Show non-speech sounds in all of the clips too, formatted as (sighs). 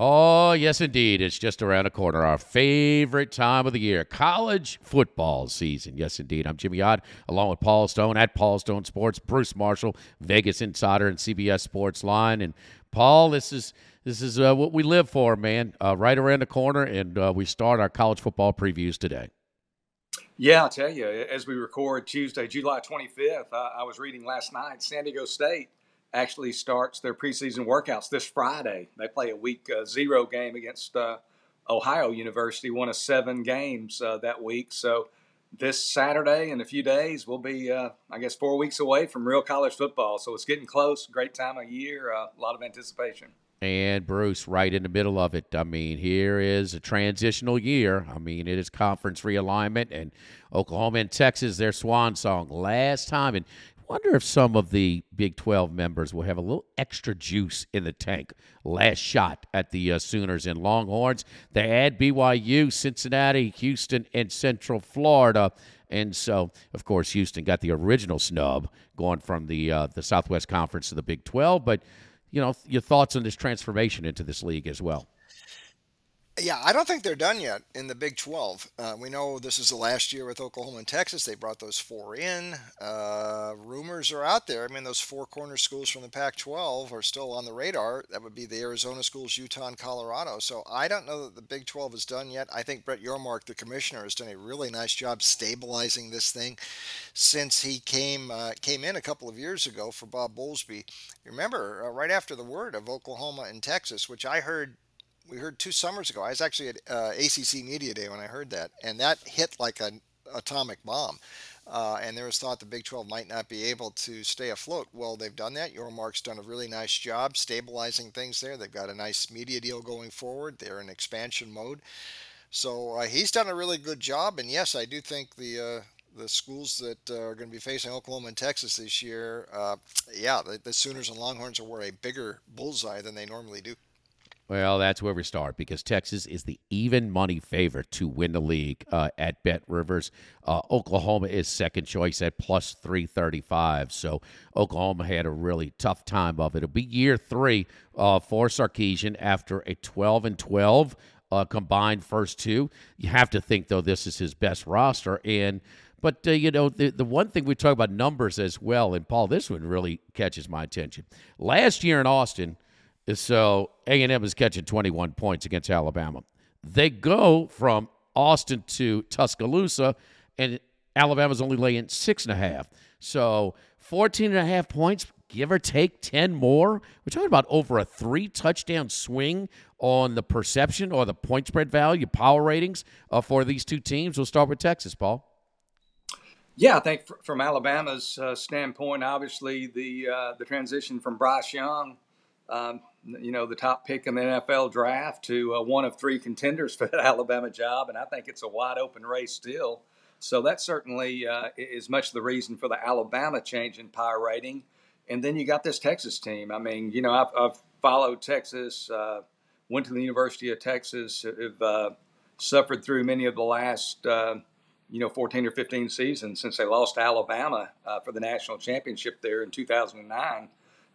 Oh, yes, indeed. It's just around the corner. Our favorite time of the year, college football season. Yes, indeed. I'm Jimmy Ott, along with Paul Stone at Paul Stone Sports, Bruce Marshall, Vegas Insider, and CBS Sports Line. And Paul, this is this is uh, what we live for, man. Uh, right around the corner, and uh, we start our college football previews today. Yeah, I'll tell you. As we record Tuesday, July 25th, I was reading last night. San Diego State actually starts their preseason workouts this Friday. They play a week uh, zero game against uh, Ohio University, one of seven games uh, that week. So this Saturday in a few days, we'll be, uh, I guess, four weeks away from real college football. So it's getting close. Great time of year. Uh, a lot of anticipation. And Bruce, right in the middle of it. I mean, here is a transitional year. I mean, it is conference realignment, and Oklahoma and Texas, their swan song last time. And wonder if some of the Big 12 members will have a little extra juice in the tank. Last shot at the uh, Sooners and Longhorns. They add BYU, Cincinnati, Houston, and Central Florida. And so, of course, Houston got the original snub going from the uh, the Southwest Conference to the Big 12. But, you know, your thoughts on this transformation into this league as well. Yeah, I don't think they're done yet in the Big 12. Uh, we know this is the last year with Oklahoma and Texas. They brought those four in. Uh, rumors are out there. I mean, those four corner schools from the Pac 12 are still on the radar. That would be the Arizona schools, Utah, and Colorado. So I don't know that the Big 12 is done yet. I think Brett Yormark, the commissioner, has done a really nice job stabilizing this thing since he came uh, came in a couple of years ago for Bob Bowlesby. Remember, uh, right after the word of Oklahoma and Texas, which I heard we heard two summers ago. I was actually at uh, ACC Media Day when I heard that, and that hit like an atomic bomb. Uh, and there was thought the Big 12 might not be able to stay afloat. Well, they've done that. Yormark's done a really nice job stabilizing things there. They've got a nice media deal going forward. They're in expansion mode. So uh, he's done a really good job. And yes, I do think the uh, the schools that uh, are going to be facing Oklahoma and Texas this year, uh, yeah, the, the Sooners and Longhorns will wear a bigger bullseye than they normally do. Well, that's where we start because Texas is the even money favorite to win the league uh, at Bet Rivers. Uh, Oklahoma is second choice at plus 335. So Oklahoma had a really tough time of it. It'll be year three uh, for Sarkisian after a 12 and 12 uh, combined first two. You have to think, though, this is his best roster. And but uh, you know the the one thing we talk about numbers as well, and Paul, this one really catches my attention. Last year in Austin – so A&M is catching 21 points against Alabama. They go from Austin to Tuscaloosa, and Alabama's only laying six and a half. So 14 and a half points, give or take 10 more. We're talking about over a three touchdown swing on the perception or the point spread value, power ratings uh, for these two teams. We'll start with Texas, Paul. Yeah, I think from Alabama's uh, standpoint, obviously the uh, the transition from Bryce Young um, you know, the top pick in the NFL draft to uh, one of three contenders (laughs) for that Alabama job. And I think it's a wide open race still. So that certainly uh, is much the reason for the Alabama change in power rating. And then you got this Texas team. I mean, you know, I've, I've followed Texas, uh, went to the University of Texas, have uh, suffered through many of the last, uh, you know, 14 or 15 seasons since they lost to Alabama uh, for the national championship there in 2009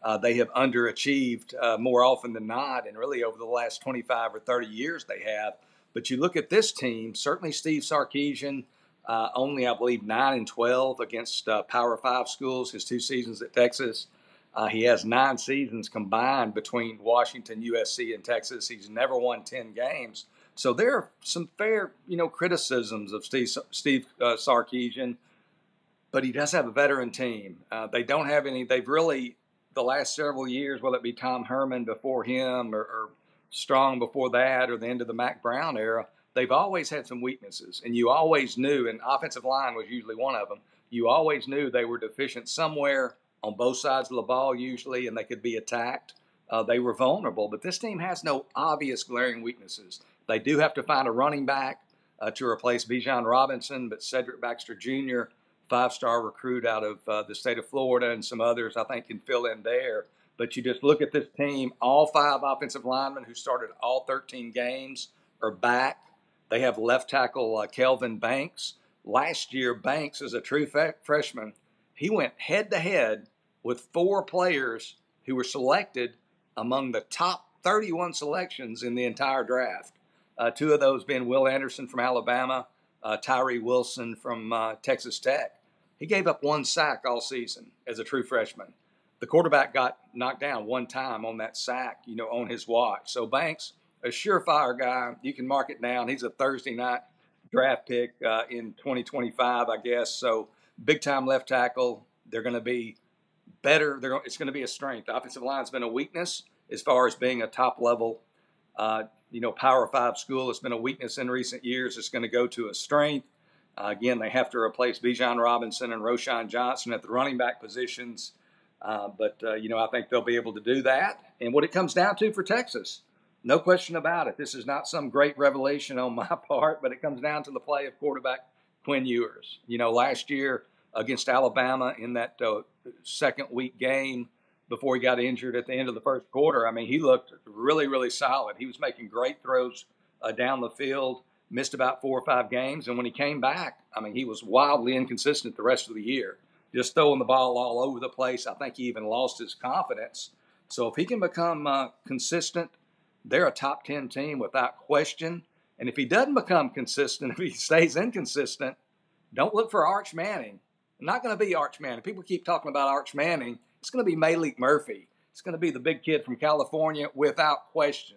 uh, they have underachieved uh, more often than not, and really over the last 25 or 30 years they have. But you look at this team, certainly Steve Sarkisian, uh, only I believe 9 and 12 against uh, Power 5 schools, his two seasons at Texas. Uh, he has nine seasons combined between Washington, USC, and Texas. He's never won 10 games. So there are some fair, you know, criticisms of Steve, Steve uh, Sarkisian, but he does have a veteran team. they don't have any. They've really the last several years, whether it be Tom Herman before him or, or Strong before that or the end of the Mack Brown era, they've always had some weaknesses. And you always knew, and offensive line was usually one of them, you always knew they were deficient somewhere on both sides of the ball, usually, and they could be attacked. Uh, they were vulnerable, but this team has no obvious glaring weaknesses. They do have to find a running back uh, to replace Bijan Robinson, but Cedric Baxter Jr., five star recruit out of uh, the state of Florida, and some others I think can fill in there. But you just look at this team, all five offensive linemen who started all 13 games are back. They have left tackle uh, Kelvin Banks. Last year, Banks, as a true f- freshman, he went head to head with four players who were selected among the top 31 selections in the entire draft. Uh, two of those being Will Anderson from Alabama, uh, Tyree Wilson from uh, Texas Tech. He gave up one sack all season as a true freshman. The quarterback got knocked down one time on that sack, you know, on his watch. So Banks, a surefire guy, you can mark it down. He's a Thursday night draft pick uh, in 2025, I guess. So big time left tackle. They're going to be better. They're, it's going to be a strength. The offensive line's been a weakness as far as being a top level uh, you know, Power Five school. It's been a weakness in recent years. It's going to go to a strength. Uh, again, they have to replace Bijan Robinson and Roschon Johnson at the running back positions. Uh, but, uh, you know, I think they'll be able to do that. And what it comes down to for Texas, no question about it. This is not some great revelation on (laughs) my part, but it comes down to the play of quarterback Quinn Ewers. You know, last year against Alabama in that uh, second week game, before he got injured at the end of the first quarter. I mean, he looked really, really solid. He was making great throws uh, down the field, missed about four or five games. And when he came back, I mean, he was wildly inconsistent the rest of the year, just throwing the ball all over the place. I think he even lost his confidence. So if he can become uh, consistent, they're a top 10 team without question. And if he doesn't become consistent, (laughs) if he stays inconsistent, don't look for Arch Manning. not going to be Arch Manning. People keep talking about Arch Manning it's going to be Maalik Murphy. It's going to be the big kid from California without question.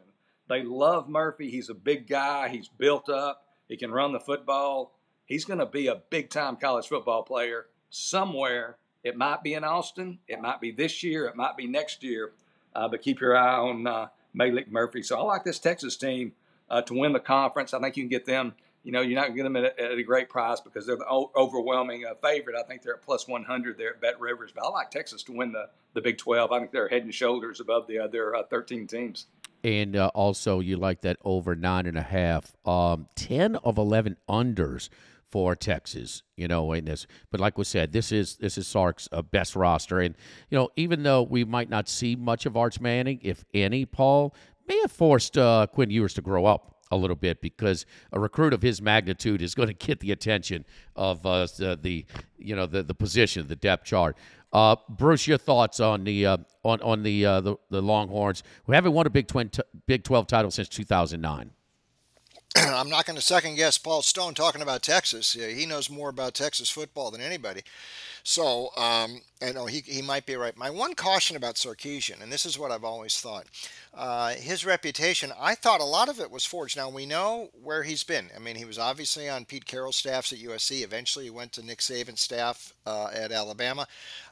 They love Murphy. He's a big guy. He's built up. He can run the football. He's going to be a big time college football player somewhere. It might be in Austin. It might be this year. It might be next year. Uh, but keep your eye on uh, Maalik Murphy. So I like this Texas team uh, to win the conference. I think you can get them you know, you're not going to get them at a, at a, great price because they're the overwhelming uh, favorite. I think they're at plus 100 there at Bet Rivers. But I like Texas to win the, the Big 12. I think they're head and shoulders above the other uh, 13 teams. And uh, also, you like that over nine and a half. Um, 10 of 11 unders for Texas, you know, in this. But like we said, this is this is Sark's uh, best roster, and you know, even though we might not see much of Arch Manning, if any, Paul may have forced uh, Quinn Ewers to grow up a little bit because a recruit of his magnitude is going to get the attention of uh, the, the, you know the the position, the depth chart. Uh, Bruce, your thoughts on the uh, on on the, uh, the, the Longhorns who haven't won a Big Twin t- Big Twelve title since 2009. (clears throat) I'm not going to second guess Paul Stone talking about Texas. he knows more about Texas football than anybody. So, um, I know he, he might be right. My one caution about Sarkisian, and this is what I've always thought, uh, his reputation, I thought a lot of it was forged. Now, we know where he's been. I mean, he was obviously on Pete Carroll's staffs at USC. Eventually, he went to Nick Saban's staff uh, at Alabama.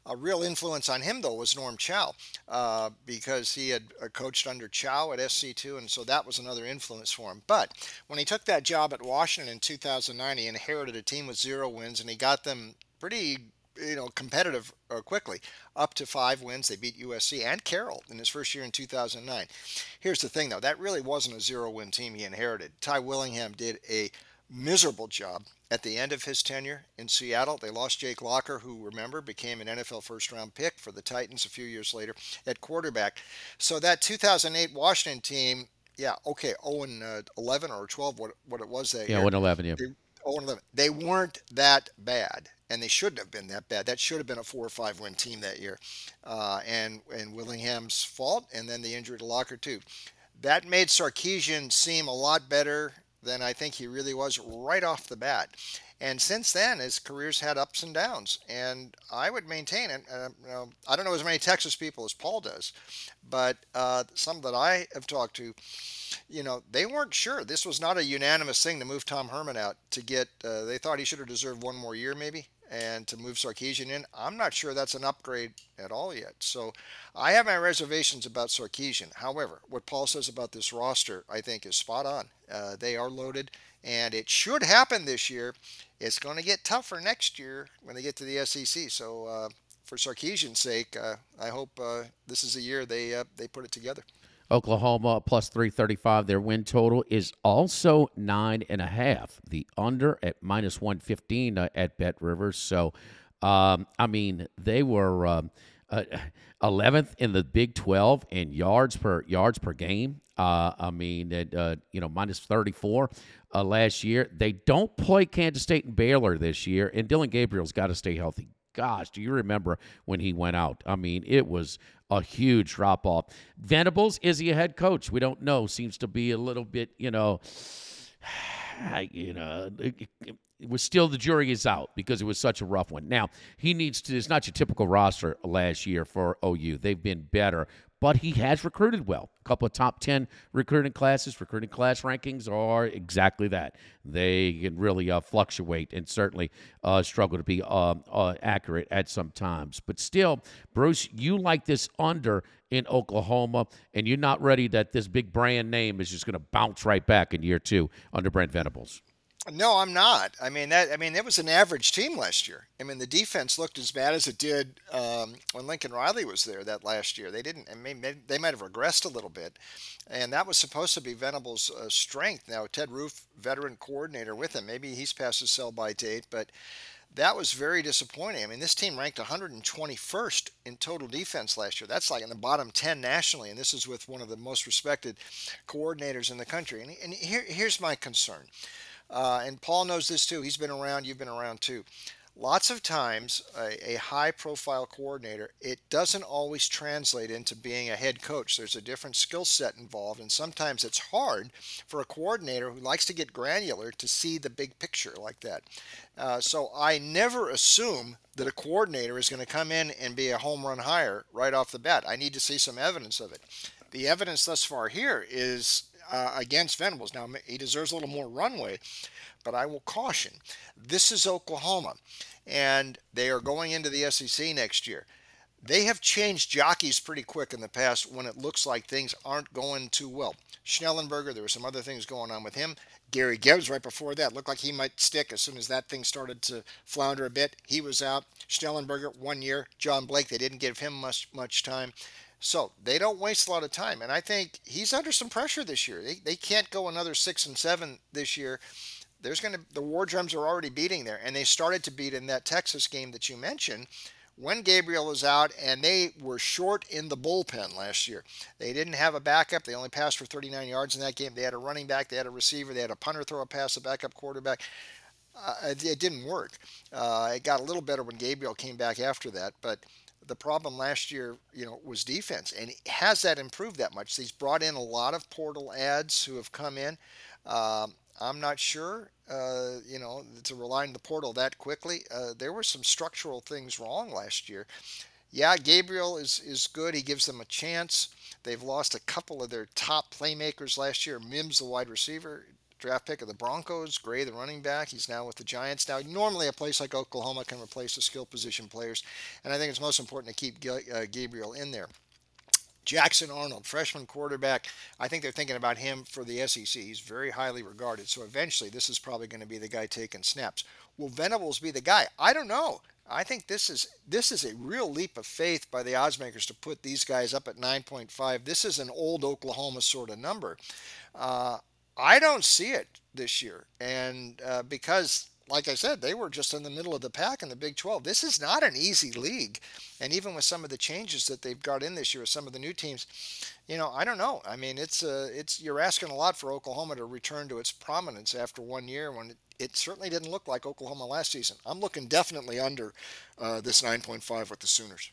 A real influence on him, though, was Norm Chow, uh, because he had uh, coached under Chow at SC2, and so that was another influence for him. But when he took that job at Washington in 2009, he inherited a team with zero wins, and he got them pretty you know, competitive uh, quickly, up to five wins. They beat USC and Carroll in his first year in 2009. Here's the thing, though, that really wasn't a zero-win team he inherited. Ty Willingham did a miserable job at the end of his tenure in Seattle. They lost Jake Locker, who, remember, became an NFL first round pick for the Titans a few years later at quarterback. So that 2008 Washington team, yeah, okay, 0 uh, 11 or 12, what, what it was that yeah, year. 0 11, yeah. They, 0 11. They weren't that bad and they shouldn't have been that bad. That should have been a four or five win team that year, uh, and and Willingham's fault, and then the injury to Locker too. That made Sarkisian seem a lot better than I think he really was right off the bat. And since then, his career's had ups and downs. And I would maintain it. Uh, you know, I don't know as many Texas people as Paul does, but uh, some that I have talked to, you know, they weren't sure. This was not a unanimous thing to move Tom Herman out to get. Uh, they thought he should have deserved one more year, maybe. And to move Sarkisian in, I'm not sure that's an upgrade at all yet. So I have my reservations about Sarkisian. However, what Paul says about this roster, I think, is spot on. Uh, they are loaded, and it should happen this year. It's going to get tougher next year when they get to the SEC. So uh, for Sarkisian's sake, uh, I hope uh, this is the year they uh, they put it together. Oklahoma plus 335. Their win total is also nine and a half. The under at minus 115 uh, at Bet Rivers. So, um, I mean, they were um, uh, (laughs) 11th in the Big 12 in yards per yards per game. Uh, I mean, at, uh, you know, minus 34 uh, last year. They don't play Kansas State and Baylor this year, and Dillon Gabriel's got to stay healthy gosh, do you remember when he went out? I mean, it was a huge drop off. Venables, is he a head coach? We don't know. Seems to be a little bit, you know, (sighs) you know, it, was still the jury is out because it was such a rough one. Now, he needs to, it's not your typical roster last year for OU. They've been better, but he has recruited well. A couple of top 10 recruiting classes, recruiting class rankings are exactly that. They can really uh, fluctuate and certainly uh, struggle to be uh, uh, accurate at some times. But still, Bruce, you like this under in Oklahoma, and you're not ready that this big brand name is just going to bounce right back in year two under Brent Venables. No, I'm not. I mean that. I mean it was an average team last year. I mean the defense looked as bad as it did um, when Lincoln Riley was there that last year. They didn't. I mean they might have regressed a little bit, and that was supposed to be Venables' uh, strength. Now Ted Roof, veteran coordinator with him, maybe he's past his sell by date, but that was very disappointing. I mean, this team ranked 121st in total defense last year. That's like in the bottom 10 nationally, and this is with one of the most respected coordinators in the country. And, and here, here's my concern. Uh, and Paul knows this too. He's been around, you've been around too. Lots of times, a, a high profile coordinator, it doesn't always translate into being a head coach. There's a different skill set involved, and sometimes it's hard for a coordinator who likes to get granular to see the big picture like that. Uh, so I never assume that a coordinator is going to come in and be a home run hire right off the bat. I need to see some evidence of it. The evidence thus far here is uh, against Venables. Now, he deserves a little more runway, but I will caution this is Oklahoma, and they are going into the SEC next year. They have changed jockeys pretty quick in the past when it looks like things aren't going too well. Schnellenberger, there were some other things going on with him. Gary Gibbs, right before that, looked like he might stick as soon as that thing started to flounder a bit. He was out. Schnellenberger, one year. John Blake, they didn't give him much much time. So they don't waste a lot of time. And I think he's under some pressure this year. They, they can't go another six and seven this year. There's going to, the war drums are already beating there. And they started to beat in that Texas game that you mentioned when Gabriel was out, and they were short in the bullpen last year. They didn't have a backup. They only passed for 39 yards in that game. They had a running back, they had a receiver, they had a punter throw a pass, a backup quarterback. Uh, it didn't work. Uh, it got a little better when Gabriel came back after that, but the problem last year, you know, was defense, and has that improved that much? He's brought in a lot of portal adds who have come in. Um, I'm not sure, uh, you know, to rely on the portal that quickly. Uh, there were some structural things wrong last year. Yeah, Gabriel is is good. He gives them a chance. They've lost a couple of their top playmakers last year. Mims, the wide receiver, draft pick of the Broncos. Gray, the running back, he's now with the Giants. Now, normally a place like Oklahoma can replace the skill position players, and I think it's most important to keep uh, Gabriel in there. Jackson Arnold, freshman quarterback. I think they're thinking about him for the SEC. He's very highly regarded. So eventually, this is probably going to be the guy taking snaps. Will Venables be the guy? I don't know. I think this is this is a real leap of faith by the odds makers to put these guys up at 9.5. This is an old Oklahoma sort of number. Uh, I don't see it this year. And uh, because, like I said, they were just in the middle of the pack in the Big 12. This is not an easy league. And even with some of the changes that they've got in this year, with some of the new teams, you know, I don't know. I mean, it's uh, it's you're asking a lot for Oklahoma to return to its prominence after one year when it, it certainly didn't look like Oklahoma last season. I'm looking definitely under uh, this 9.5 with the Sooners.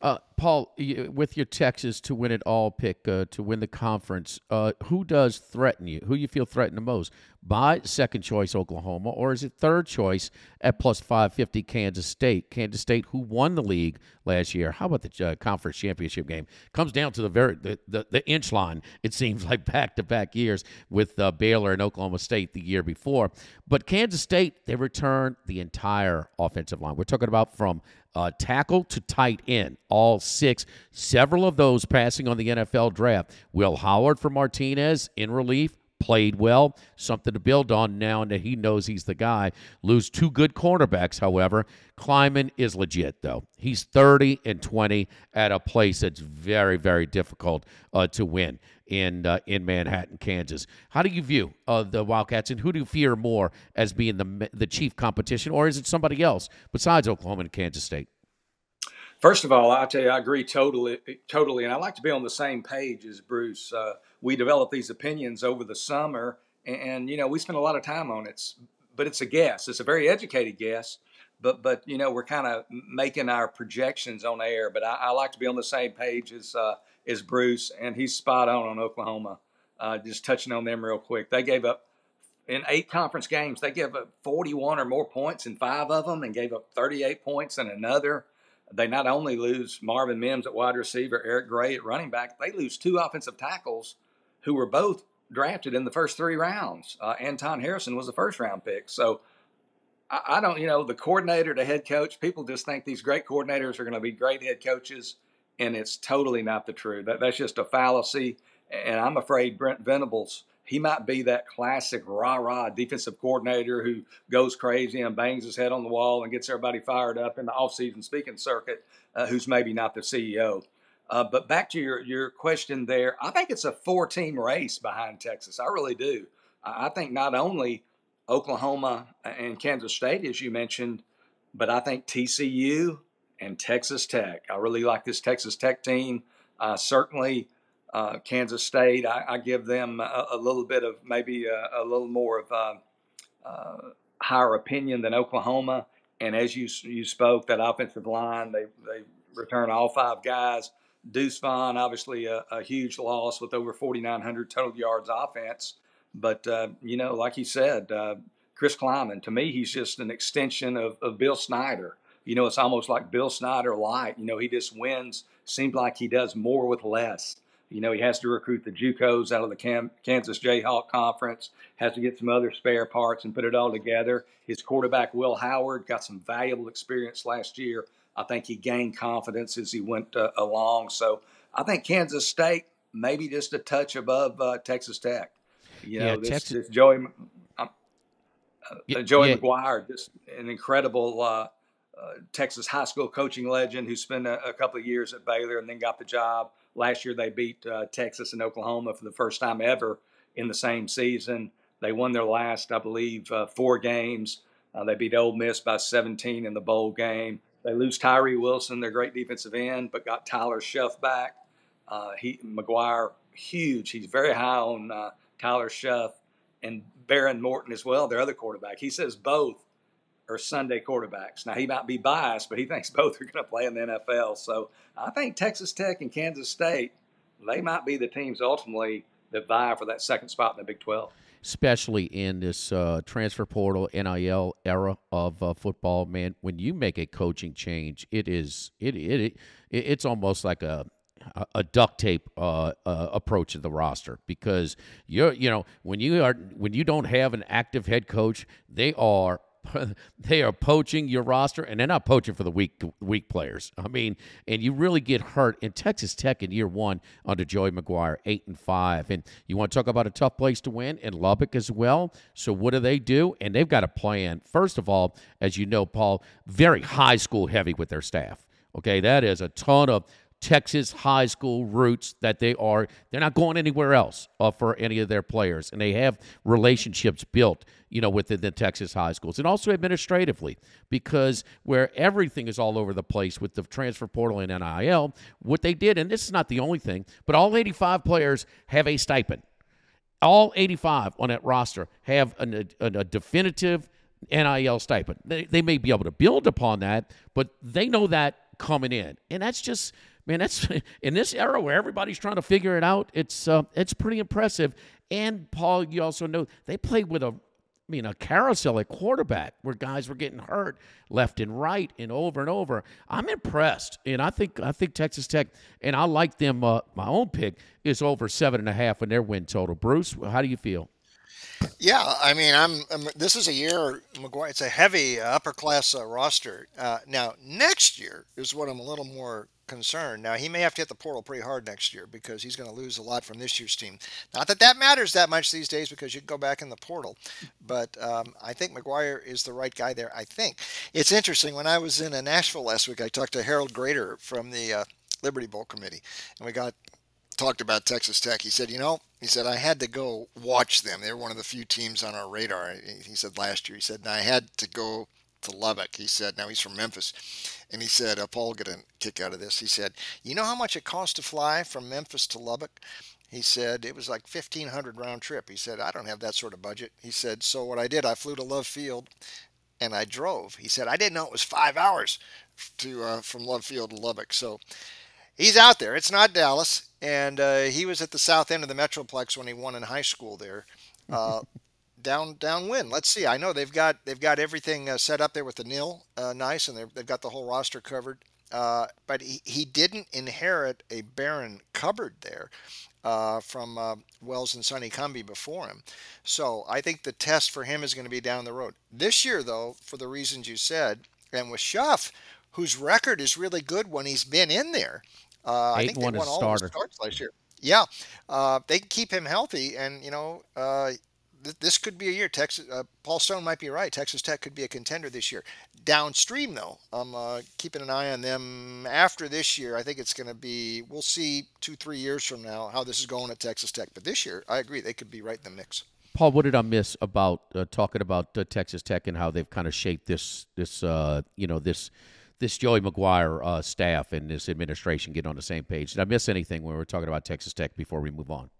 Uh, Paul, with your Texas to win it all pick uh, to win the conference, uh, who does threaten you? Who you feel threatened the most? By second choice Oklahoma, or is it third choice at plus five fifty Kansas State? Kansas State, who won the league last year. How about the uh, conference championship game? Comes down to the very the, the, the inch line. It seems like back to back years with uh, Baylor and Oklahoma State the year before. But Kansas State, they return the entire offensive line. We're talking about from uh, tackle to tight end, all six. Several of those passing on the NFL draft. Will Howard for Martinez in relief played well. Something to build on now and that he knows he's the guy. Lose two good cornerbacks, however. Klieman is legit, though. He's 30 and 20 at a place that's very, very difficult uh, to win in uh, in Manhattan, Kansas. How do you view uh, the Wildcats, and who do you fear more as being the the chief competition, or is it somebody else besides Oklahoma and Kansas State? First of all, I tell you, I agree totally, totally, and I like to be on the same page as Bruce. Uh, we developed these opinions over the summer, and, and you know we spent a lot of time on it. But it's a guess. It's a very educated guess. But but you know we're kind of making our projections on air. But I, I, like to be on the same page as uh, is Bruce, and he's spot on on Oklahoma. Uh, just touching on them real quick, they gave up in eight conference games. They gave up 41 or more points in five of them, and gave up 38 points in another. They not only lose Marvin Mims at wide receiver, Eric Gray at running back, they lose two offensive tackles who were both drafted in the first three rounds. Uh, Anton Harrison was a first round pick. So I, I don't, you know, the coordinator to head coach, people just think these great coordinators are going to be great head coaches and it's totally not the truth. That, that's just a fallacy. And I'm afraid Brent Venables, he might be that classic rah rah defensive coordinator who goes crazy and bangs his head on the wall and gets everybody fired up in the offseason speaking circuit, uh, who's maybe not the CEO. Uh, but back to your, your question there, I think it's a four team race behind Texas. I really do. I think not only Oklahoma and Kansas State, as you mentioned, but I think TCU and Texas Tech. I really like this Texas Tech team. Uh, certainly, uh, Kansas State, I, I give them a, a, little bit of maybe a, a little more of a, uh, higher opinion than Oklahoma. And as you you spoke, that offensive line, they, they return all five guys. Deuce Vaughn, obviously a, a huge loss with over 4,900 total yards offense. But, uh, you know, like you said, uh, Chris Klieman, to me, he's just an extension of, of Bill Snyder you know, it's almost like Bill Snyder light. You know, he just wins. Seems like he does more with less. You know, he has to recruit the JUCOs out of the Cam- Kansas Jayhawk Conference, has to get some other spare parts and put it all together. His quarterback, Will Howard, got some valuable experience last year. I think he gained confidence as he went uh, along. So I think Kansas State maybe just a touch above uh, Texas Tech. You know, yeah, this, Texas- this Joey, uh, yeah, Joey yeah. McGuire, just an incredible uh, uh, Texas high school coaching legend who spent a, a, couple of years at Baylor and then got the job. Last year, they beat uh, Texas and Oklahoma for the first time ever in the same season. They won their last, I believe, uh, four games. Uh, they beat Ole Miss by 17 in the bowl game. They lose Tyree Wilson, their great defensive end, but got Tyler Shough back. Uh, he McGuire, huge. He's very high on uh, Tyler Shough and Behren Morton as well, their other quarterback. He says both are Sunday quarterbacks. Now, he might be biased, but he (laughs) thinks both are going to play in the NFL. So I think Texas Tech and Kansas State, they might be the teams ultimately that vie for that second spot in the Big 12. Especially in this uh, transfer portal NIL era of uh, football, man. When you make a coaching change, it is it it, it it's almost like a a duct tape uh, uh, approach to the roster because you're you know when you are when you don't have an active head coach, they are (laughs) they are poaching your roster, and they're not poaching for the weak weak players. I mean, and you really get hurt in Texas Tech in year one under Joey McGuire, eight and five. And you want to talk about a tough place to win in Lubbock as well. So what do they do? And they've got a plan. First of all, as you know, Paul, very high school heavy with their staff. Okay, that is a ton of Texas high school roots that they are. They're not going anywhere else uh, for any of their players, and they have relationships built, you know, within the Texas high schools, and also administratively, because where everything is all over the place with the transfer portal and NIL, what they did, and this is not the only thing, but all 85 players have a stipend. All 85 on that roster have a, a, a definitive NIL stipend. They, they may be able to build upon that, but they know that coming in, and that's just man, that's (laughs) in this era where everybody's trying to figure it out. It's uh, it's pretty impressive. And Paul, you also know they played with a I mean, a carousel at quarterback where guys were getting hurt left and right and over and over. I'm impressed, and I think I think Texas Tech, and I like them. Uh, my own pick is over seven and a half in their win total. Bruce, how do you feel? Yeah, I mean, I'm, I'm this is a year McGuire. It's a heavy upper class uh, roster. Uh, now, next year is what I'm a little more concerned. Now, he may have to hit the portal pretty hard next year because he's going to lose a lot from this year's team. Not that that matters that much these days because you can go back in the portal, but um, I think McGuire is the right guy there. I think it's interesting. When I was in uh, Nashville last week, I talked to Harold Graeter from the uh, Liberty Bowl committee, and we got talked about Texas Tech. He said, you know, he said I had to go watch them. They were one of the few teams on our radar. He said last year. He said, and I had to go to Lubbock. He said, now he's from Memphis, and he said, uh, Paul get a kick out of this. He said, you know how much it costs to fly from Memphis to Lubbock? He said it was like 1500 round trip. He said I don't have that sort of budget. He said so what I did I flew to Love Field and I drove. He said I didn't know it was 5 hours to uh, from Love Field to Lubbock. So he's out there. It's not Dallas and uh, he was at the south end of the Metroplex when he won in high school there. (laughs) Uh, down downwind. Let's see. I know they've got they've got everything uh, set up there with the nil, uh, nice, and they've got the whole roster covered. Uh, but he, he didn't inherit a barren cupboard there uh, from uh, Wells and Sonny Cumbie before him. So I think the test for him is going to be down the road. This year, though, for the reasons you said, and with Shough, whose record is really good when he's been in there. Uh, I think they won all starter. starts last year. Yeah, uh, they can keep him healthy, and you know, uh, th- this could be a year. Texas, uh, Paul Stone might be right. Texas Tech could be a contender this year. Downstream, though, I'm uh, keeping an eye on them after this year. I think it's going to be. We'll see two, three years from now how this is going at Texas Tech. But this year, I agree, they could be right in the mix. Paul, what did I miss about uh, talking about Texas Tech and how they've kind of shaped this, this, you know, this this Joey McGuire uh, staff and this administration get on the same page. Did I miss anything when we were talking about Texas Tech before we move on?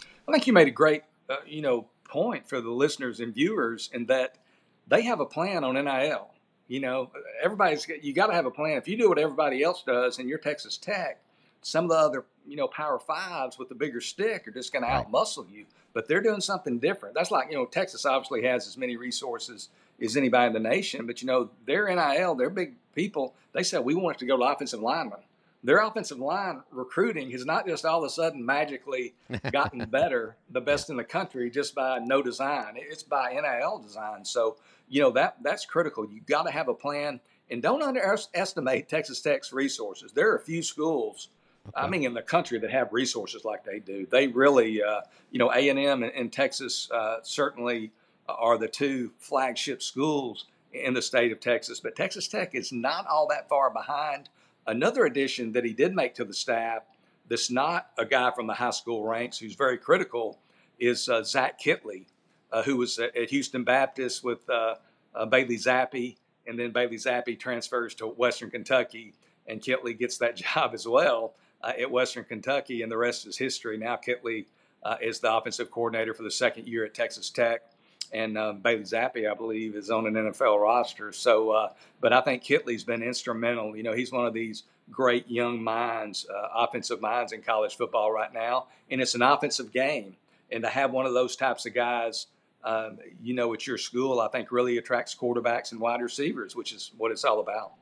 I think you made a great, uh, you know, point for the listeners and viewers in that they have a plan on NIL. You know, everybody's you got to have a plan. If you do what everybody else does and you're Texas Tech, some of the other, you know, Power Fives with the bigger stick are just going right. to outmuscle you. But they're doing something different. That's like, you know, Texas obviously has as many resources as anybody in the nation, but you know, their NIL, their big people, they said we want it to go to offensive linemen. Their offensive line recruiting has not just all of a sudden magically (laughs) gotten better, the best in the country, just by no design. It's by NIL design. So, you know, that that's critical. You've got to have a plan and don't underestimate Texas Tech's resources. There are a few schools, okay. I mean, in the country that have resources like they do. They really, uh, you know, A and in Texas uh, certainly are the two flagship schools in the state of Texas. But Texas Tech is not all that far behind. Another addition that he did make to the staff that's not a guy from the high school ranks who's very critical is uh, Zach Kittley, uh, who was at Houston Baptist with uh, uh, Bailey Zappe, And then Bailey Zappe transfers to Western Kentucky, and Kittley gets that (laughs) job as well uh, at Western Kentucky. And the rest is history. Now Kittley uh, is the offensive coordinator for the second year at Texas Tech and uh, Bailey Zappe, I believe, is on an NFL roster. So, uh, but I think Kittley's been instrumental. You know, he's one of these great young minds, uh, offensive minds in college football right now, and it's an offensive game. And to have one of those types of guys, um, you know, at your school, I think really attracts quarterbacks and wide receivers, which is what it's all about.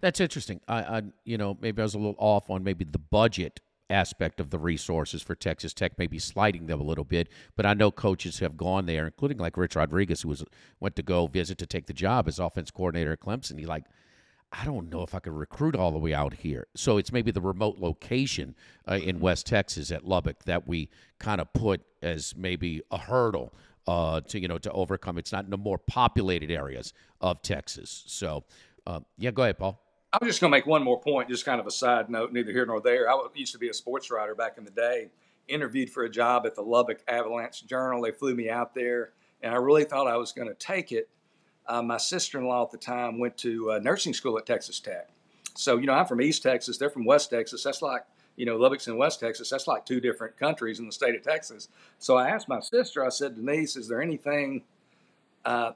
That's interesting. I, I, you know, maybe I was a little off on maybe the budget aspect of the resources for Texas Tech, maybe sliding them a little bit. But I know coaches have gone there, including like Rich Rodriguez, who was went to go visit to take the job as offense coordinator at Clemson. He like, I don't know if I could recruit all the way out here. So it's maybe the remote location uh, in West Texas at Lubbock that we kind of put as maybe a hurdle uh, to you know to overcome. It's not in the more populated areas of Texas. So uh, yeah, go ahead, Paul. I was just going to make one more point, just kind of a side note, neither here nor there. I used to be a sports writer back in the day, interviewed for a job at the Lubbock Avalanche Journal. They flew me out there, and I really thought I was going to take it. Uh, my sister in law at the time went to uh, nursing school at Texas Tech. So, you know, I'm from East Texas, they're from West Texas. That's like, you know, Lubbock's in West Texas. That's like two different countries in the state of Texas. So I asked my sister, I said, Denise, is there anything uh,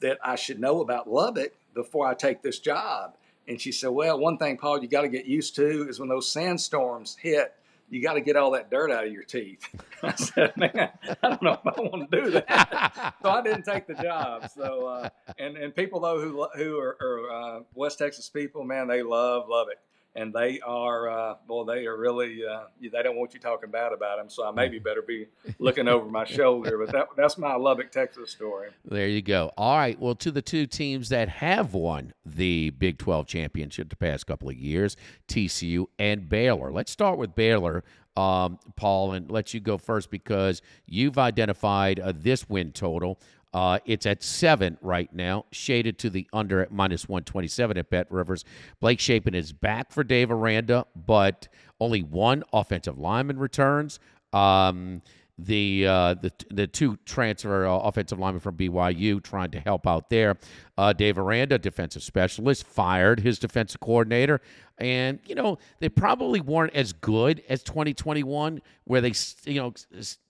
that I should know about Lubbock before I take this job? And she said, Well, one thing, Paul, you got to get used to is when those sandstorms hit, you got to get all that dirt out of your teeth. (laughs) I said, Man, I don't know if I want to do that. (laughs) so I didn't take the job. So, uh, and, and people, though, who, who are, are uh, West Texas people, man, they love, love it and they are uh, boy they are really uh, they don't want you talking bad about them so i maybe mm. better be (laughs) looking over my shoulder but that, that's my lubbock texas story. There you go. All right well to the two teams that have won the big 12 championship the past couple of years tcu and baylor. Let's start with baylor um, paul and let you go first because you've identified uh, this win total uh, it's at seven right now, shaded to the under at minus 127 at Bet Rivers. Blake Shapen is back for Dave Aranda, but only one offensive lineman returns. Um, the uh, the the two transfer uh, offensive linemen from BYU trying to help out there. Uh, Dave Aranda, defensive specialist, fired his defensive coordinator, and you know they probably weren't as good as 2021, where they you know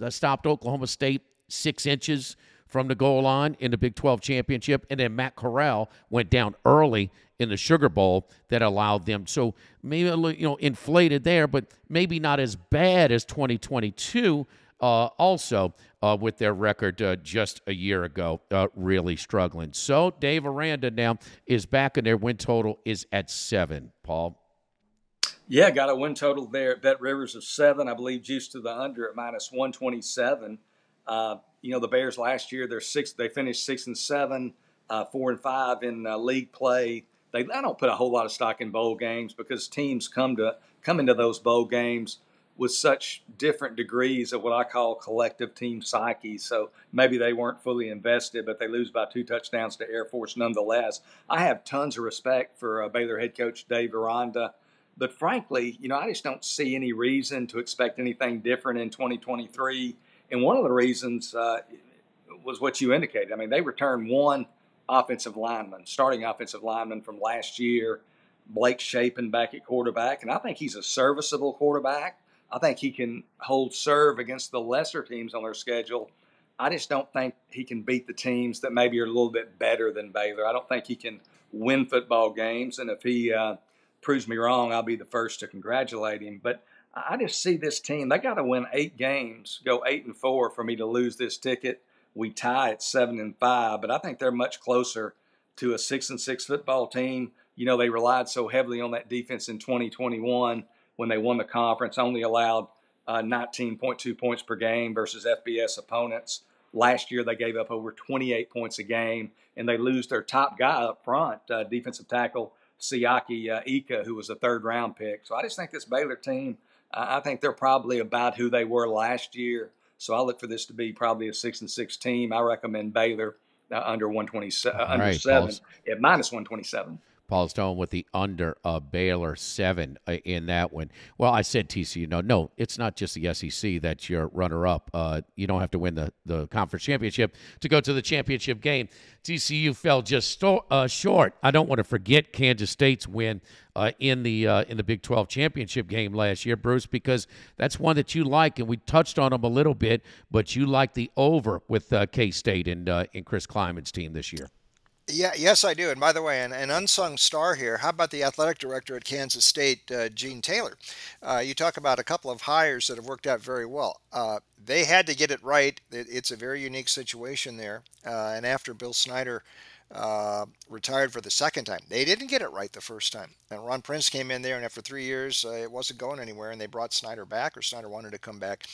stopped Oklahoma State six inches from the goal line in the Big 12 championship, and then Matt Corral went down early in the Sugar Bowl that allowed them. So maybe you know inflated there, but maybe not as bad as 2022. Uh, also, uh, with their record uh, just a year ago, uh, really struggling. So Dave Aranda now is back, and their win total is at seven. Paul. Yeah, got a win total there at Bet Rivers of seven. I believe juiced to the under at minus 127. Uh, you know, the Bears last year, they're six. They finished six and seven, uh, four and five in uh, league play. They I don't put a whole lot of stock in bowl games because teams come to come into those bowl games with such different degrees of what I call collective team psyche. So maybe they weren't fully invested, but they lose by two touchdowns to Air Force nonetheless. I have tons of respect for uh, Baylor head coach Dave Aranda. But frankly, you know, I just don't see any reason to expect anything different in 2023 and one of the reasons uh, was what you indicated. I mean, they returned one offensive lineman, starting offensive lineman from last year, Blake Shapen back at quarterback. And I think he's a serviceable quarterback. I think he can hold serve against the lesser teams on their schedule. I just don't think he can beat the teams that maybe are a little bit better than Baylor. I don't think he can win football games. And if he uh, proves me wrong, I'll be the first to congratulate him. But I just see this team. They got to win eight games, go eight and four for me to lose this ticket. We tie at seven and five, but I think they're much closer to a six and six football team. You know, they relied so heavily on that defense in 2021 when they won the conference, only allowed uh, 19.2 points per game versus FBS opponents. Last year, they gave up over 28 points a game, and they lose their top guy up front, uh, defensive tackle Siaki uh, Ika, who was a third round pick. So I just think this Baylor team I think they're probably about who they were last year. So I look for this to be probably a six and six team. I recommend Baylor uh, under one twenty uh, under right, seven Paul's, at minus one twenty seven. Paul Stone with the under uh, Baylor seven uh, in that one. Well, I said TCU. No, no, it's not just the SEC that you're runner up. Uh, you don't have to win the, the conference championship to go to the championship game. TCU fell just sto- uh, short. I don't want to forget Kansas State's win uh, in the in the Big 12 championship game last year, Bruce, because that's one that you like, and we touched on them a little bit, but you like the over with K State and in Chris Klieman's team this year. Yeah, yes, I do. And by the way, an, an, unsung star here. How about the athletic director at Kansas State, uh, Gene Taylor? Uh, you talk about a couple of hires that have worked out very well. Uh, they had to get it right. It, it's a very unique situation there. Uh, and after Bill Snyder uh, retired for the second time, they didn't get it right the first time. And Ron Prince came in there, and after three years, uh, it wasn't going anywhere, and they brought Snyder back, or Snyder wanted to come back.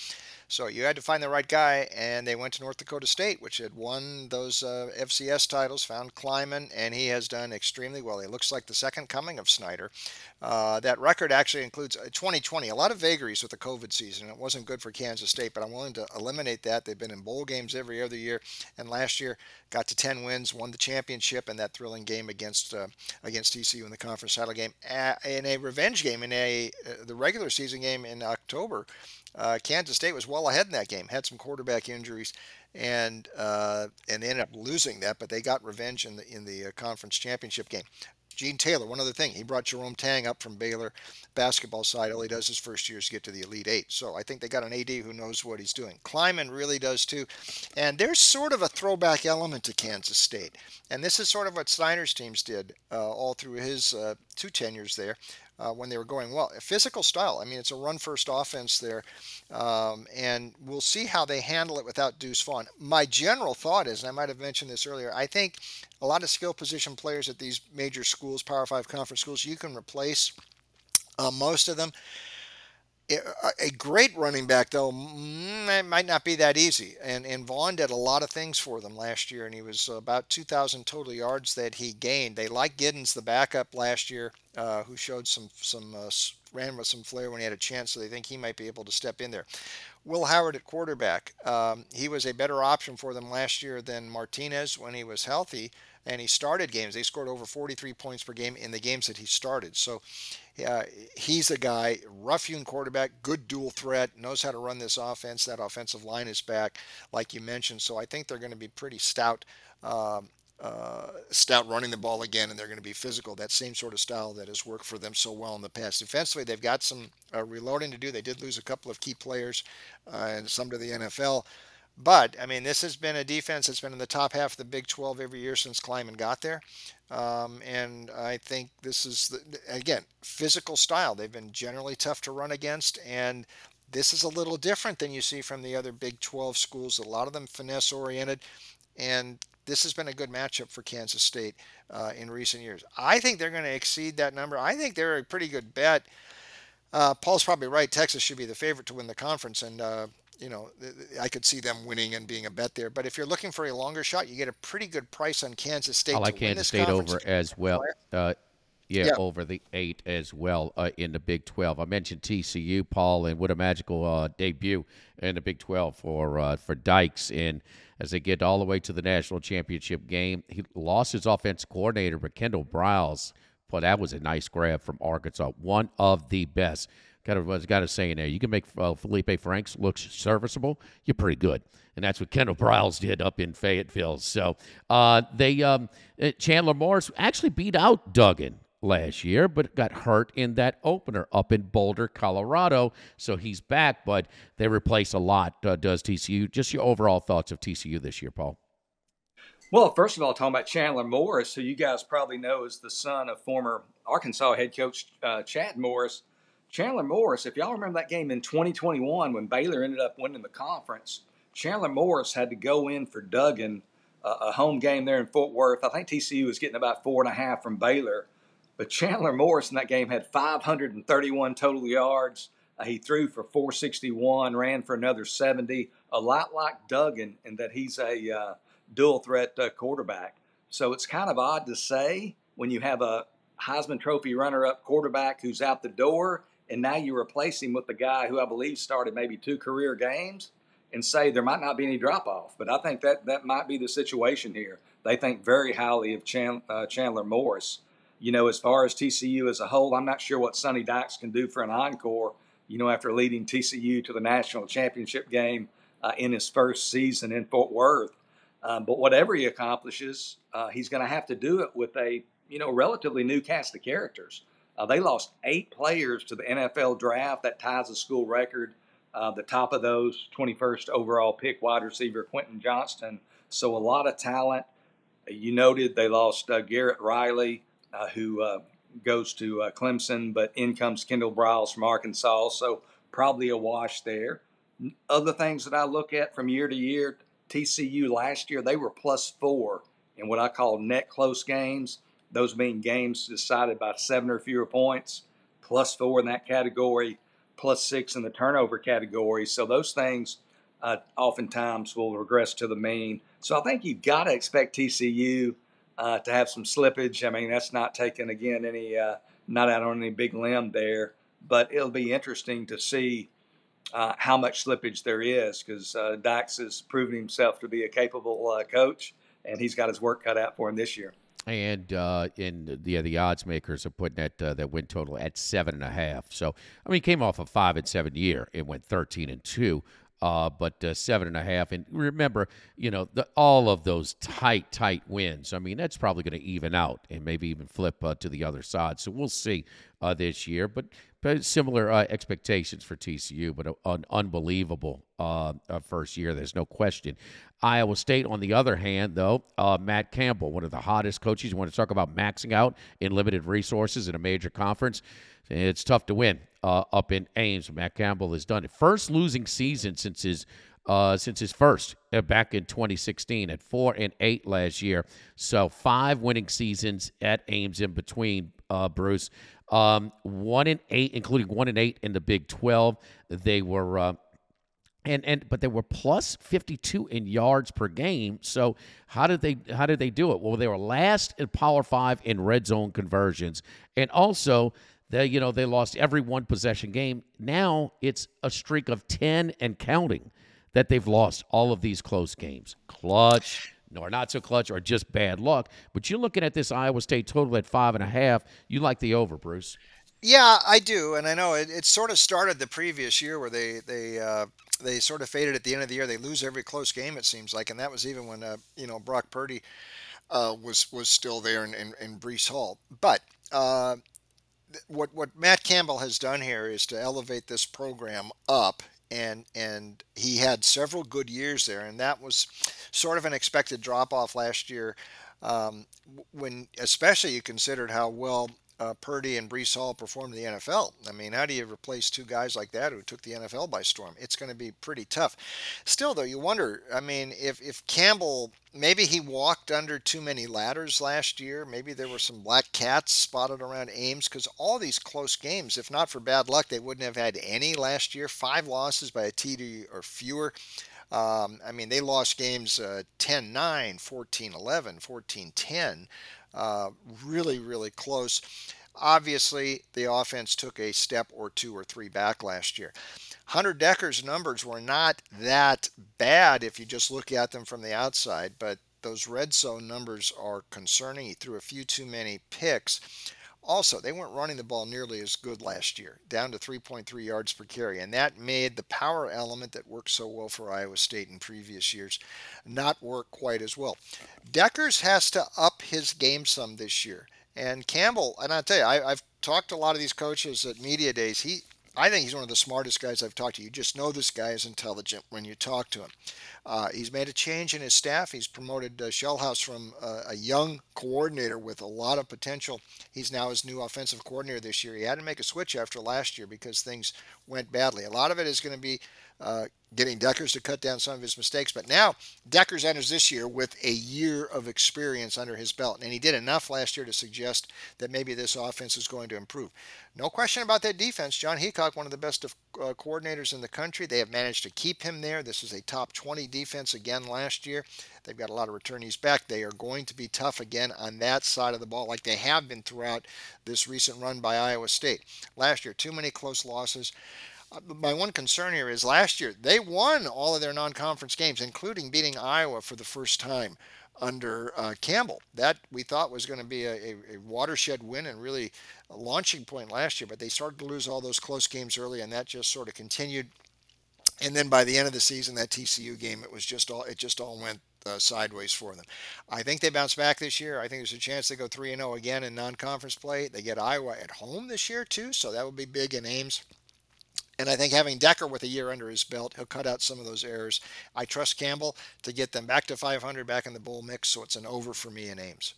So you had to find the right guy, and they went to North Dakota State, which had won those uh, FCS titles, found Klieman, and he has done extremely well. He looks like the second coming of Snyder. Uh, that record actually includes 2020, uh, a lot of vagaries with the COVID season. It wasn't good for Kansas State, but I'm willing to eliminate that. They've been in bowl games every other year, and last year got to 10 wins, won the championship in that thrilling game against uh, against TCU in the conference title game, in a revenge game in a uh, the regular season game in October. Uh, Kansas State was well ahead in that game, had some quarterback injuries, and uh, and ended up losing that, but they got revenge in the in the uh, conference championship game. Gene Taylor, one other thing, he brought Jerome Tang up from Baylor basketball side. All he does his first year is get to the Elite Eight. So I think they got an AD who knows what he's doing. Klieman really does too. And there's sort of a throwback element to Kansas State. And this is sort of what Snyder's teams did uh, all through his uh, two tenures there uh, when they were going well. Physical style. I mean, it's a run first offense there. Um, and we'll see how they handle it without Deuce Vaughn. My general thought is, and I might have mentioned this earlier, I think a lot of skill position players at these major schools, Power Five conference schools, you can replace uh, most of them a great running back though mm, might not be that easy. And and Vaughn did a lot of things for them last year and he was about 2000 total yards that he gained. They like Giddens the backup last year uh, who showed some some uh, ran with some flair when he had a chance so they think he might be able to step in there. Will Howard at quarterback um, he was a better option for them last year than Martinez when he was healthy and he started games. They scored over 43 points per game in the games that he started. So uh, he's a guy, rough hewn quarterback, good dual threat, knows how to run this offense. That offensive line is back, like you mentioned. So I think they're going to be pretty stout. Um, uh, stout running the ball again, and they're going to be physical. That same sort of style that has worked for them so well in the past. Defensively, they've got some uh, reloading to do. They did lose a couple of key players uh, and some to the NFL. But I mean, this has been a defense that's been in the top half of the Big 12 every year since Klieman got there. Um, and I think this is, the, again, physical style. They've been generally tough to run against. And this is a little different than you see from the other Big 12 schools. A lot of them finesse oriented. And this has been a good matchup for Kansas State uh, in recent years. I think they're going to exceed that number. I think they're a pretty good bet. Uh, Paul's probably right. Texas should be the favorite to win the conference, and uh, you know, I could see them winning and being a bet there. But if you're looking for a longer shot, you get a pretty good price on Kansas State. I like Kansas State over as well. Uh, yeah, yeah, over the eight as well uh, in the Big 12. I mentioned TCU, Paul, and what a magical uh, debut in the Big 12 for uh, for Dykes. And as they get all the way to the national championship game, he lost his offense coordinator, but Kendall Briles, boy, that was a nice grab from Arkansas. One of the best kind of got to say in there. You can make uh, Feleipe Franks look serviceable. You're pretty good, and that's what Kendall Briles did up in Fayetteville. So uh, they um, uh, Chandler Morris actually beat out Duggan last year, but got hurt in that opener up in Boulder, Colorado. So he's back, but they replace a lot. Uh, does TCU? Just your overall thoughts of TCU this year, Paul? Well, first of all, talking about Chandler Morris, who you guys probably know is the son of former Arkansas head coach uh, Chad Morris Chandler Morris, if y'all remember that game in 2021 when Baylor ended up winning the conference, Chandler Morris had to go in for Duggan, uh, a home game there in Fort Worth. I think TCU was getting about four and a half from Baylor. But Chandler Morris in that game had 531 total yards. Uh, he threw for 461, ran for another 70, a lot like Duggan in that he's a uh, dual threat uh, quarterback. So it's kind of odd to say when you have a Heisman Trophy runner up quarterback who's out the door and now you replace him with the guy who I believe started maybe two career games and say there might not be any drop off. But I think that that might be the situation here. They think very highly of Chandler, uh, Chandler Morris. You know, as far as TCU as a whole, I'm not sure what Sonny Dykes can do for an encore. You know, after leading TCU to the national championship game uh, in his first season in Fort Worth. Um, but whatever he accomplishes, uh, he's going to have to do it with a you know relatively new cast of characters. Uh, they lost eight players to the NFL draft. That ties the school record. Uh, the top of those, 21st overall pick wide receiver Quentin Johnston. So a lot of talent. You noted they lost uh, Garrett Riley, uh, who uh, goes to uh, Clemson, but in comes Kendall Briles from Arkansas. So probably a wash there. Other things that I look at from year to year, TCU last year, they were plus four in what I call net close games. Those being games decided by seven or fewer points, plus four in that category, plus six in the turnover category. So those things uh, oftentimes will regress to the mean. So I think you've got to expect TCU uh, to have some slippage. I mean, that's not taking again any uh, not out on any big limb there, but it'll be interesting to see uh, how much slippage there is because uh, Dykes has proven himself to be a capable uh, coach, and he's got his work cut out for him this year and uh, in the the odds makers are putting that uh, that win total at seven and a half. So I mean, came off a five and seven year and went thirteen and two. Uh, but uh, seven and a half, and remember, you know, the, all of those tight, tight wins. I mean, that's probably going to even out and maybe even flip uh, to the other side. So we'll see uh, this year. But similar uh, expectations for TCU, but an unbelievable uh, first year. There's no question. Iowa State, on the other hand, though, Matt Campbell, one of the hottest coaches. You want to talk about maxing out in limited resources in a major conference? It's tough to win uh, up in Ames. Matt Campbell has done it. First losing season since his uh, since his first uh, back in 2016 at four and eight last year. So five winning seasons at Ames in between. Uh, Bruce, um, one and eight, including one and eight in the Big 12. They were. Uh, and, and but they were plus 52 in yards per game. So how did they how did they do it? Well, they were last in Power Five in red zone conversions, and also they, you know, they lost every one possession game. Now it's a streak of 10 and counting that they've lost all of these close games. Clutch, or not so clutch, or just bad luck. But you're looking at this Iowa State total at five and a half. You like the over, Bruce? Yeah, I do, and I know it, it sort of started the previous year where they they uh, they sort of faded at the end of the year. They lose every close game, it seems like, and that was even when uh, you know Brock Purdy uh, was was still there in, in, in Breece Hall. But uh, what what Matt Campbell has done here is to elevate this program up and and he had several good years there and that was sort of an expected drop off last year um, when especially you considered how well uh, Purdy and Breece Hall performed in the NFL. I mean, how do you replace two guys like that who took the NFL by storm? It's going to be pretty tough. Still, though, you wonder. I mean, if if Campbell maybe he walked under too many ladders last year. Maybe there were some black cats spotted around Ames because all these close games, if not for bad luck, they wouldn't have had any last year. Five losses by a TD or fewer. Um, I mean, they lost games uh, 10 9, 14 11, 14 10. Uh, really, really close. Obviously, the offense took a step or two or three back last year. Hunter Dekkers' numbers were not that bad if you just look at them from the outside, but those red zone numbers are concerning. He threw a few too many picks. Also, they weren't running the ball nearly as good last year, down to 3.3 yards per carry, and that made the power element that worked so well for Iowa State in previous years not work quite as well. Dekkers has to up his game some this year. And Campbell, and I'll tell you, I, have talked to a lot of these coaches at media days. He I think he's one of the smartest guys I've talked to. You just know this guy is intelligent when you talk to him. Uh, he's made a change in his staff. He's promoted uh, Scheelhaase from uh, a young coordinator with a lot of potential. He's now his new offensive coordinator this year. He had to make a switch after last year because things went badly. A lot of it is going to be uh, getting Dekkers to cut down some of his mistakes. But now Dekkers enters this year with a year of experience under his belt, and he did enough last year to suggest that maybe this offense is going to improve. No question about that defense. Jon Heacock, one of the best of, uh, coordinators in the country, they have managed to keep him there. This is a top 20 defense again last year. They've got a lot of returnees back. They are going to be tough again on that side of the ball, like they have been throughout this recent run by Iowa State. Last year, too many close losses. My one concern here is last year they won all of their non-conference games, including beating Iowa for the first time under uh, Campbell. That we thought was going to be a, a, a, watershed win and really a launching point last year, but they started to lose all those close games early, and that just sort of continued. And then by the end of the season, that TCU game, it was just all it just all went uh, sideways for them. I think they bounce back this year. I think there's a chance they go three and zero oh again in non-conference play. They get Iowa at home this year too, so that would be big in Ames. And I think having Decker with a year under his belt, he'll cut out some of those errors. I trust Campbell to get them back to 500, back in the bowl mix, so it's an over for me in Ames.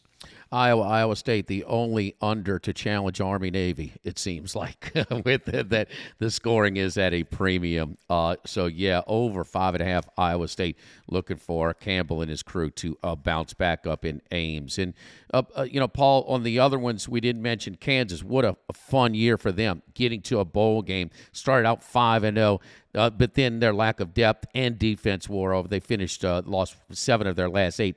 Iowa, Iowa State, the only under to challenge Army Navy. It seems like (laughs) with the, that the scoring is at a premium. Uh, so yeah, over five and a half. Iowa State looking for Campbell and his crew to uh, bounce back up in Ames. And uh, uh you know, Paul, on the other ones we didn't mention Kansas. What a, a fun year for them, getting to a bowl game. Started out five and zero. Oh, uh, but then their lack of depth and defense wore over. They finished uh, lost seven of their last eight.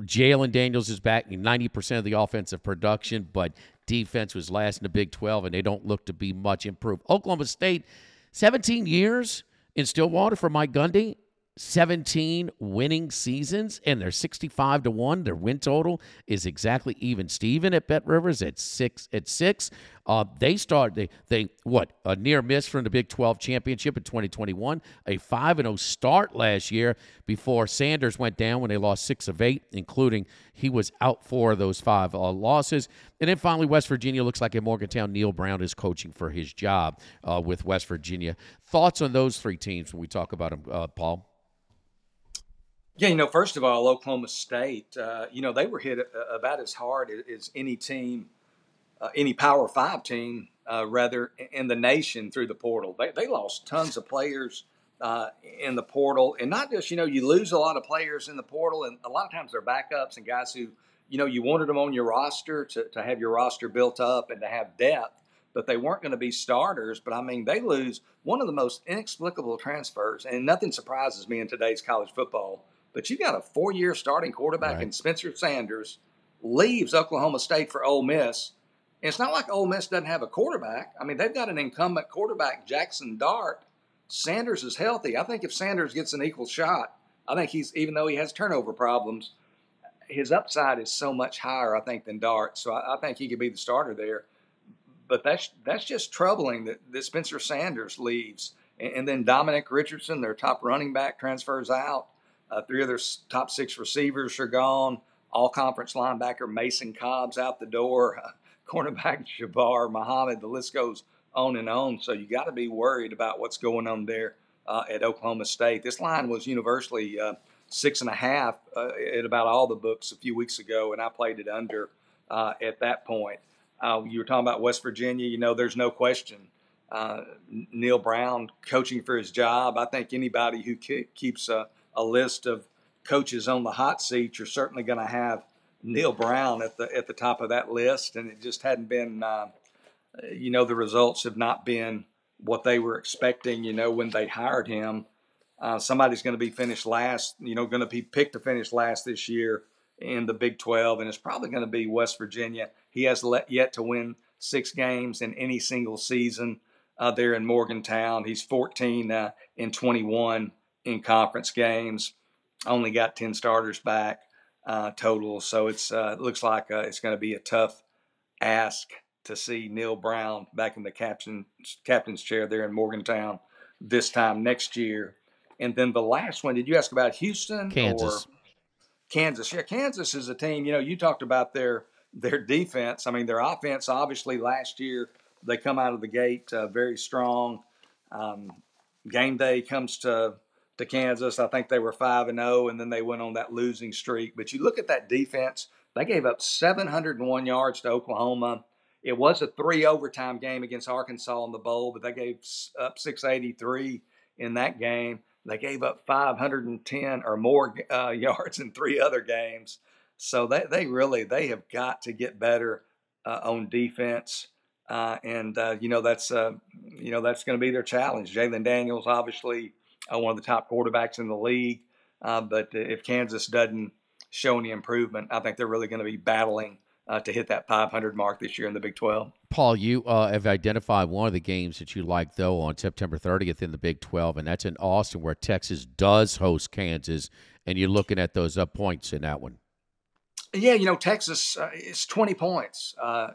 Jalon Daniels is back 90% of the offensive production, but defense was last in the Big 12, and they don't look to be much improved. Oklahoma State, 17 years in Stillwater for Mike Gundy, 17 winning seasons, and they're 65 to 1. Their win total is exactly even. Steven at Bet Rivers at six at six. Uh, they started they they what a near miss from the Big 12 championship in 2021, a five and 0 start last year before Sanders went down when they lost six of eight, including he was out for those five uh, losses. And then finally, West Virginia looks like in Morgantown, Neal Brown is coaching for his job uh, with West Virginia. Thoughts on those three teams when we talk about them, uh, Paul? Yeah, you know, first of all, Oklahoma State, uh, you know, they were hit uh, about as hard as any team, uh, any Power Five team, uh, rather, in the nation through the portal. They, they lost tons of players uh, in the portal, and not just, you know, you lose a lot of players in the portal, and a lot of times they're backups and guys who, you know, you wanted them on your roster to, to have your roster built up and to have depth, but they weren't going to be starters. But I mean, they lose one of the most inexplicable transfers, and nothing surprises me in today's college football but you've got a four year starting quarterback right. in Spencer Sanders, leaves Oklahoma State for Ole Miss. It's not like Ole Miss doesn't have a quarterback. I mean, they've got an incumbent quarterback, Jackson Dart. Sanders is healthy. I think if Sanders gets an equal shot, I think he's, even though he has turnover problems, his upside is so much higher, I think, than Dart. So I, I think he could be the starter there. But that's that's just troubling that, that Spencer Sanders leaves. And, and then Dominic Richardson, their top running back, transfers out. Uh, three of their top six receivers are gone. All conference linebacker Mason Cobb's out the door. (laughs) Uh, cornerback (laughs) Jabbar Muhammad. The list goes on and on. So you got to be worried about what's going on there uh, at Oklahoma State. This line was universally uh, six and a half uh, at about all the books a few weeks ago, and I played it under uh, at that point. you were talking about West Virginia. You know, there's no question. Neal Brown coaching for his job. I think anybody who keeps a list of coaches on the hot seat, you're certainly going to have Neal Brown at the at the top of that list, and it just hadn't been. Uh, you know, the results have not been what they were expecting. You know, when they hired him, uh, somebody's going to be finished last. You know, going to be picked to finish last this year in the Big 12, and it's probably going to be West Virginia. He has let, yet to win six games in any single season uh, there in Morgantown. He's 14 uh, in 21 in conference games. Only got 10 starters back uh, total. So it's uh, it looks like uh, it's going to be a tough ask to see Neal Brown back in the captain, captain's chair there in Morgantown this time next year. And then the last one, did you ask about Houston Kansas. or Kansas? Yeah, Kansas is a team, you know, you talked about their their defense. I mean, their offense obviously last year they come out of the gate uh, very strong. Um, game day comes to to Kansas. I think they were 5 and 0 and then they went on that losing streak. But you look at that defense, they gave up 701 yards to Oklahoma. It was a three overtime game against Arkansas in the bowl, but they gave up 683 in that game. They gave up 510 or more uh, (laughs) yards in three other games. So they, they really they have got to get better uh, on defense. Uh, and uh, you know that's uh, you know that's going to be their challenge. Jalon Daniels obviously uh, one of the top quarterbacks in the league. Uh, but if Kansas doesn't show any improvement, I think they're really going to be battling uh, to hit that 500 mark this year in the Big 12. Paul, you uh, have identified one of the games that you like, though, on September 30th in the Big 12, and that's in Austin, where Texas does host Kansas, and you're looking at those up points in that one. Yeah, you know, Texas uh, is 20 points. Uh,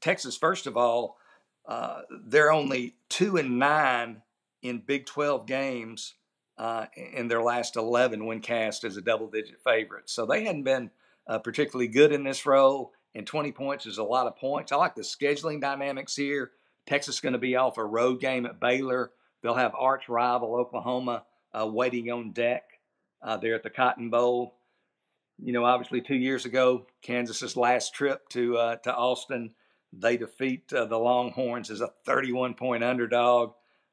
Texas, first of all, uh, they're only two and nine in Big 12 games uh, in their last 11 when cast as a double digit favorite. So they hadn't been uh, particularly good in this role, and 20 points is a lot of points. I like the scheduling dynamics here. Texas is going to be off a road game at Baylor. They'll have arch rival Oklahoma uh, waiting on deck uh, there at the Cotton Bowl. You know, obviously, two years ago, Kansas's last trip to uh, to Austin, they defeat uh, the Longhorns as a 31 point underdog.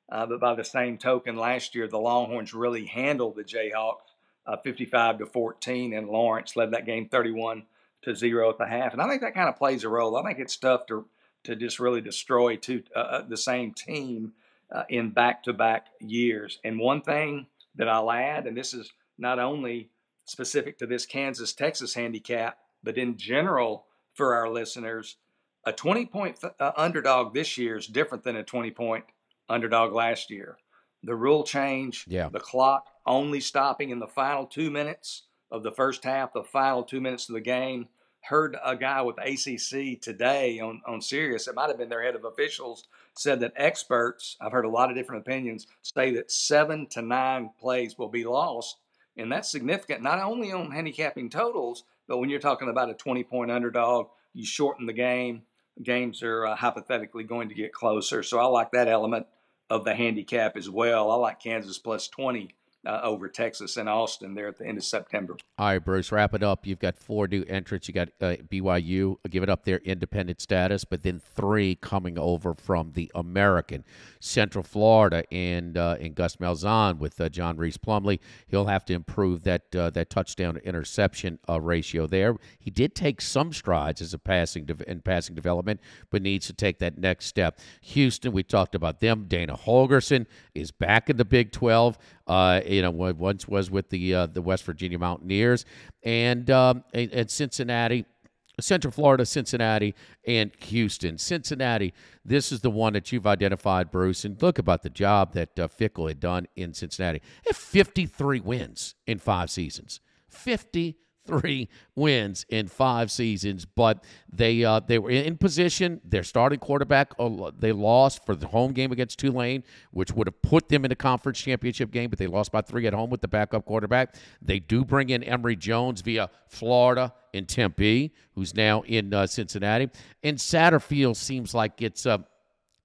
Uh, but by the same token, last year the Longhorns really handled the Jayhawks, uh, 55 to 14, and Lawrence led that game 31 to zero at the half. And I think that kind of plays a role. I think it's tough to to just really destroy two uh, uh the same team uh, in back-to-back years. And one thing that I'll add, and this is not only specific to this Kansas Texas handicap, but in general for our listeners, a 20 point uh, underdog this year is different than a 20 point underdog last year. The rule change, yeah. the clock only stopping in the final two minutes of the first half, the final two minutes of the game. heard a guy with ACC today on, on Sirius, it might have been their head of officials, said that experts, I've heard a lot of different opinions, say that seven to nine plays will be lost. And that's significant, not only on handicapping totals, but when you're talking about a 20 point underdog, you shorten the game. Games are uh, hypothetically going to get closer. So I like that element of the handicap as well. I like Kansas plus 20 uh, over Texas and Austin there at the end of September. All right, Bruce, wrap it up. You've got four new entrants. You got uh, BYU giving up their independent status, but then three coming over from the American. Central Florida and uh, and Gus Malzahn with uh, John Rhys Plumlee. He'll have to improve that uh, that touchdown interception uh, ratio there. He did take some strides as a passing de- in passing development, but needs to take that next step. Houston, we talked about them. Dana Holgorsen is back in the Big 12. Uh, you know, once was with the uh, the West Virginia Mountaineers and um, and, Cincinnati. Central Florida, Cincinnati, and Houston. Cincinnati, this is the one that you've identified, Bruce. And look about the job that uh, Fickell had done in Cincinnati. Have 53 wins in five seasons. 50 three wins in five seasons, but they uh, they were in position. Their starting quarterback uh, they lost for the home game against Tulane, which would have put them in the conference championship game, but they lost by three at home with the backup quarterback. They do bring in Emory Jones via Florida in Tempe, who's now in uh, Cincinnati, and Satterfield seems like it's a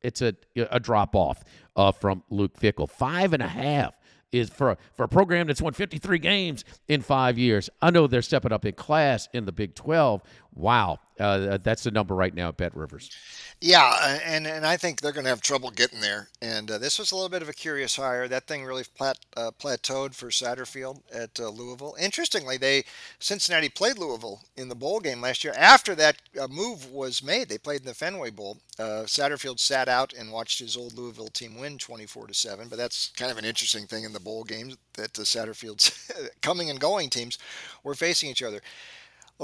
it's a a drop off uh, from Luke Fickell, Five and a half is for for a program that's won 53 games in five years. I know they're stepping up in class in the Big 12. Wow, uh, that's the number right now at Bet Rivers. Yeah, and and I think they're going to have trouble getting there. And uh, this was a little bit of a curious hire. That thing really plat, uh, plateaued for Satterfield at uh, Louisville. Interestingly, they Cincinnati played Louisville in the bowl game last year. After that uh, move was made, they played in the Fenway Bowl. Uh, Satterfield sat out and watched his old Louisville team win 24 to seven. But that's kind of an interesting thing in the bowl games that the Satterfield's (laughs) coming and going teams were facing each other.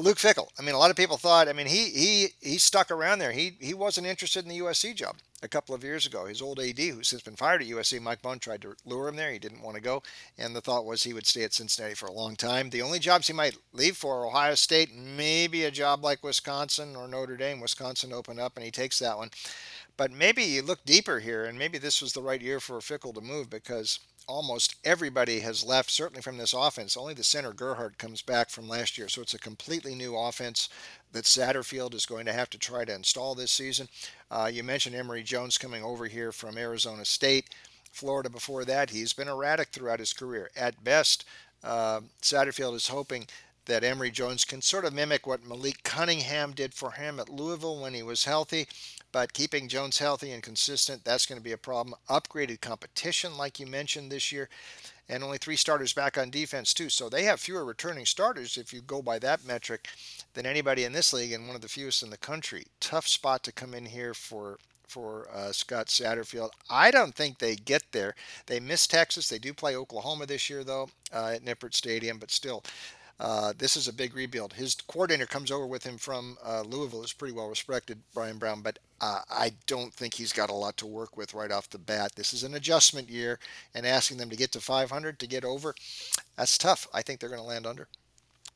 Luke Fickell. I mean, a lot of people thought. I mean, he he he stuck around there. He he wasn't interested in the USC job a couple of years ago. His old AD, who's since been fired at USC, Mike Bohn, tried to lure him there. He didn't want to go, and the thought was he would stay at Cincinnati for a long time. The only jobs he might leave for Ohio State, maybe a job like Wisconsin or Notre Dame. Wisconsin opened up, and he takes that one. But maybe you look deeper here, and maybe this was the right year for Fickell to move because almost everybody has left, certainly from this offense. Only the center Gerhart comes back from last year. So it's a completely new offense that Satterfield is going to have to try to install this season. Uh, you mentioned Emory Jones coming over here from Arizona State. Florida before that, he's been erratic throughout his career. At best, uh, Satterfield is hoping that Emory Jones can sort of mimic what Malik Cunningham did for him at Louisville when he was healthy. But keeping Jones healthy and consistent, that's going to be a problem. Upgraded competition, like you mentioned this year, and only three starters back on defense, too. So they have fewer returning starters, if you go by that metric, than anybody in this league and one of the fewest in the country. Tough spot to come in here for for uh, Scott Satterfield. I don't think they get there. They miss Texas. They do play Oklahoma this year, though, uh, at Nippert Stadium, but still, uh, this is a big rebuild. His coordinator comes over with him from uh, Louisville, is pretty well respected, Bryan Brown, but uh, I don't think he's got a lot to work with right off the bat. This is an adjustment year, and asking them to get to 500 to get over, that's tough. I think they're going to land under.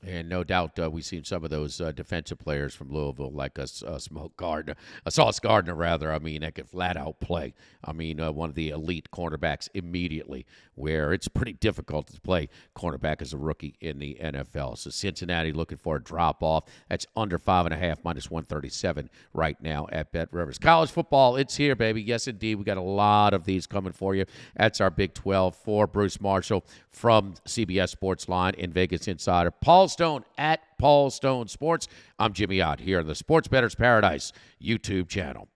And no doubt uh, we've seen some of those uh, defensive players from Louisville, like a, a Smoke Gardner, a Sauce Gardner, rather. I mean, that could flat out play. I mean, uh, one of the elite cornerbacks immediately, where it's pretty difficult to play cornerback as a rookie in the NFL. So Cincinnati looking for a drop off. That's under five and a half, minus 137 right now at Bet Rivers. College football, it's here, baby. Yes, indeed. We got a lot of these coming for you. That's our Big 12 for Bruce Marshall from CBS Sports Line in VegasInsider. Paul Stone at Paul Stone Sports. I'm Jimmy Ott here on the Sports Bettors Paradise YouTube channel.